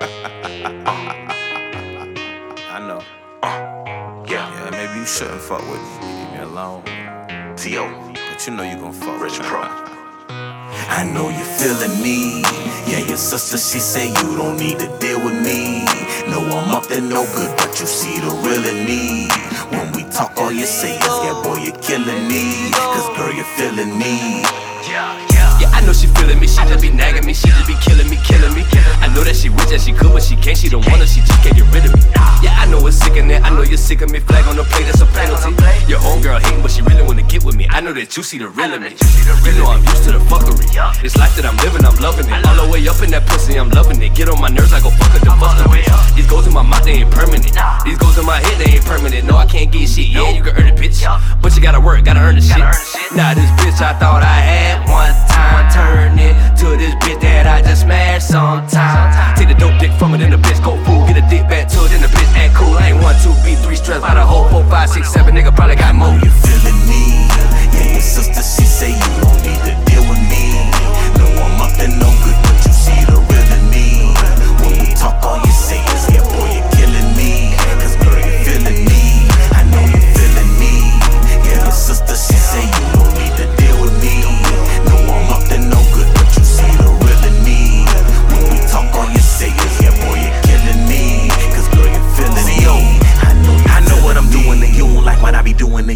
I know. Yeah, Yeah, maybe you shouldn't fuck with me. Leave me alone. Z-O But you know you gon' fuck Rich with me. Pro. I know you're feeling me. Yeah, your sister, she say you don't need to deal with me. No, I'm up to no good, but you see the real in me. When we talk, all you say is, yeah, boy, you're killing me. Cause girl, you're feeling me. Yeah, yeah. Yeah, I know she feeling me, she just be nagging me, she just be killing me, killing me. Know that she that could, but she can't, she don't wanna, she just can't get rid of me. Yeah, I know it's sick in there, I know you're sick of me, flag on the plate, that's a penalty. Your homegirl hating, but she really wanna get with me. I know that you see the real in me. You know I'm used to the fuckery. This life that I'm living, I'm loving it. All the way up in that pussy, I'm loving it. Get on my nerves, I go fuck her, the fuck the bitch. These goes in my mouth, they ain't permanent. These goes in my head, they ain't permanent. No, I can't get shit. Yeah, you can earn it, bitch. But you gotta work, gotta earn the shit. Now this bitch I thought I had one three by the whole four, five, six, seven. Nigga probably got more.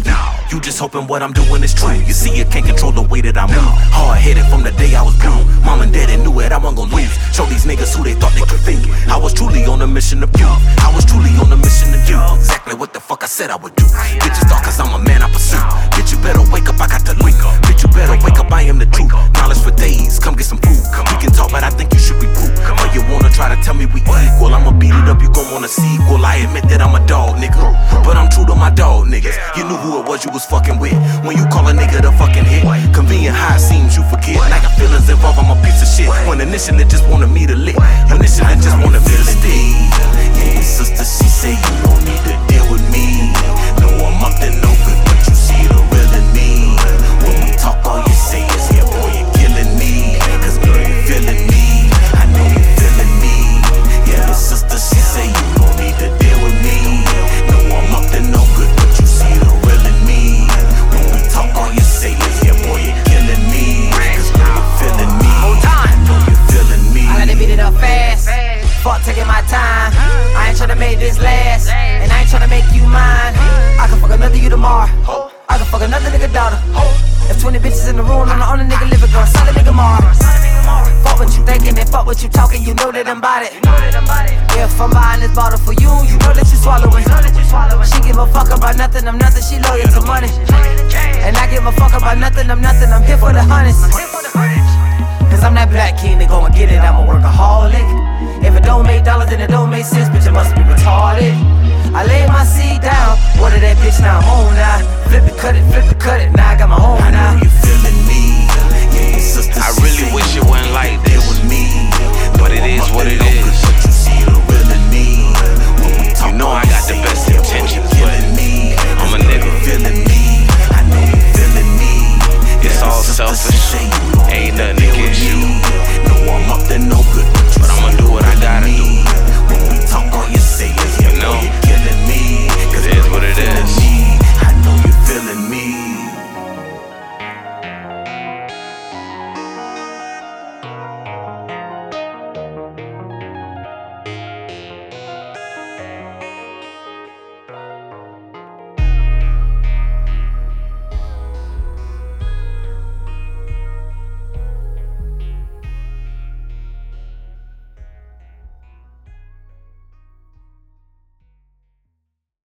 You. You just hoping what I'm doing is true. You see, you can't control the way that I move. Hard headed from the day I was born. Mom and daddy knew it, I wasn't gonna lose. Show these niggas who they thought they could think. I was truly on a mission of you. I was truly on a mission to do exactly what the fuck I said I would do. Bitches thought cause I'm a man I pursue. Want a sequel. I admit that I'm a dog, nigga. But I'm true to my dog, niggas. You knew who it was you was fucking with. When you call a nigga the fucking hit. Convenient how it seems you forget. Now your feelings involved, I'm a piece of shit. When initially just wanted me to lick. Tryna make this last. And I ain't tryna make you mine. I can fuck another you tomorrow. I can fuck another nigga daughter. If 20 bitches in the room, I'm the only nigga living, girl. Solid nigga Mars. Fuck what you thinking and fuck what you talking, you know that I'm bout it. If I'm buying this bottle for you, you know that you swallowing. She give a fuck about nothing, I'm nothing, she loyal to money. And I give a fuck about nothing, I'm nothing, I'm here for the hundreds. Cause I'm that black king that go and get it, I'm a workaholic. selfish. Ain't nothing